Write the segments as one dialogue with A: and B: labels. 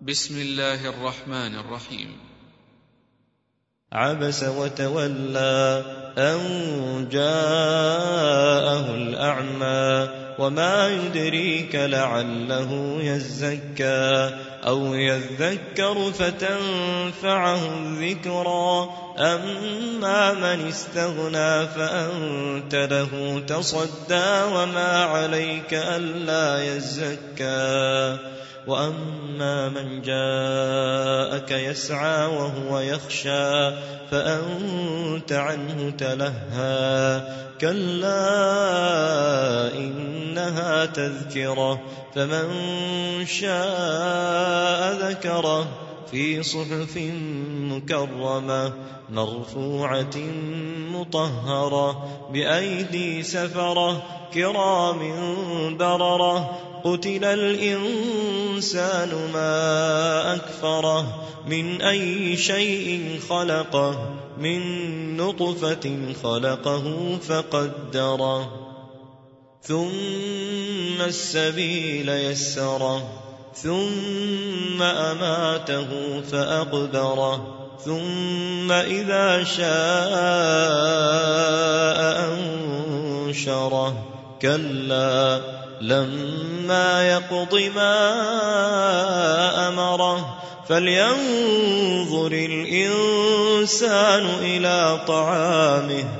A: بسم الله الرحمن الرحيم.
B: عبس وتولى أن جاءه الأعمى وما يدريك لعله يزكى أو يذكر فتنفعه الذكرى أما من استغنى فأنت له تصدى وما عليك ألا يزكى واما من جاءك يسعى وهو يخشى فانت عنه تلهى كلا انها تذكرة فمن شاء ذكره في صحف مكرمة مرفوعة مطهرة بأيدي سفرة كرام بررة قتل الإنسان ما أكفره من أي شيء خلقه من نطفة خلقه فقدره. ثم السبيل يسره ثم أماته فأقبره ثم إذا شاء أنشره. كلا لما يقض ما أمره فلينظر الإنسان إلى طعامه.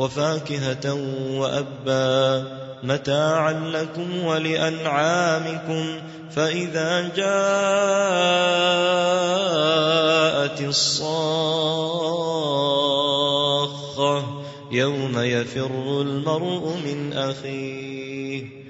B: وفاكهة وأبا. متاعا لكم ولأنعامكم. فإذا جاءت الصاخة يوم يفر المرء من أخيه.